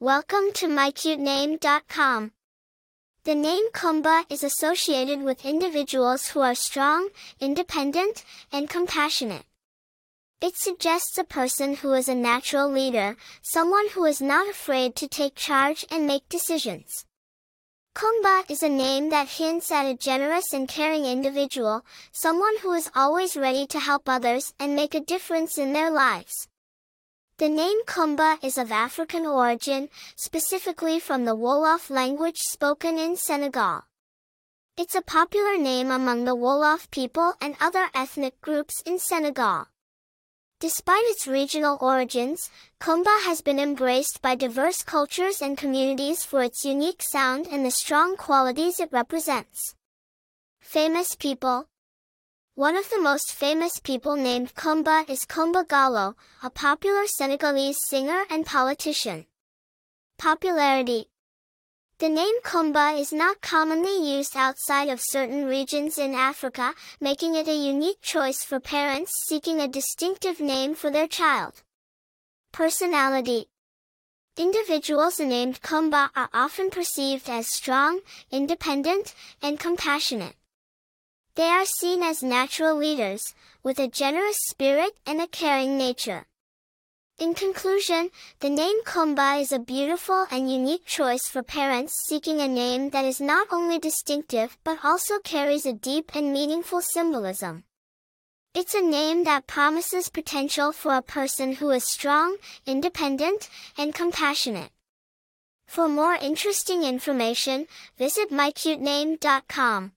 Welcome to mycutename.com. The name Coumba is associated with individuals who are strong, independent, and compassionate. It suggests a person who is a natural leader, someone who is not afraid to take charge and make decisions. Coumba is a name that hints at a generous and caring individual, someone who is always ready to help others and make a difference in their lives. The name Coumba is of African origin, specifically from the Wolof language spoken in Senegal. It's a popular name among the Wolof people and other ethnic groups in Senegal. Despite its regional origins, Coumba has been embraced by diverse cultures and communities for its unique sound and the strong qualities it represents. Famous people, one of the most famous people named Coumba is Coumba Gawlo, a popular Senegalese singer and politician. Popularity The name Coumba is not commonly used outside of certain regions in Africa, making it a unique choice for parents seeking a distinctive name for their child. Personality Individuals named Coumba are often perceived as strong, independent, and compassionate. They are seen as natural leaders, with a generous spirit and a caring nature. In conclusion, the name Coumba is a beautiful and unique choice for parents seeking a name that is not only distinctive but also carries a deep and meaningful symbolism. It's a name that promises potential for a person who is strong, independent, and compassionate. For more interesting information, visit mycutename.com.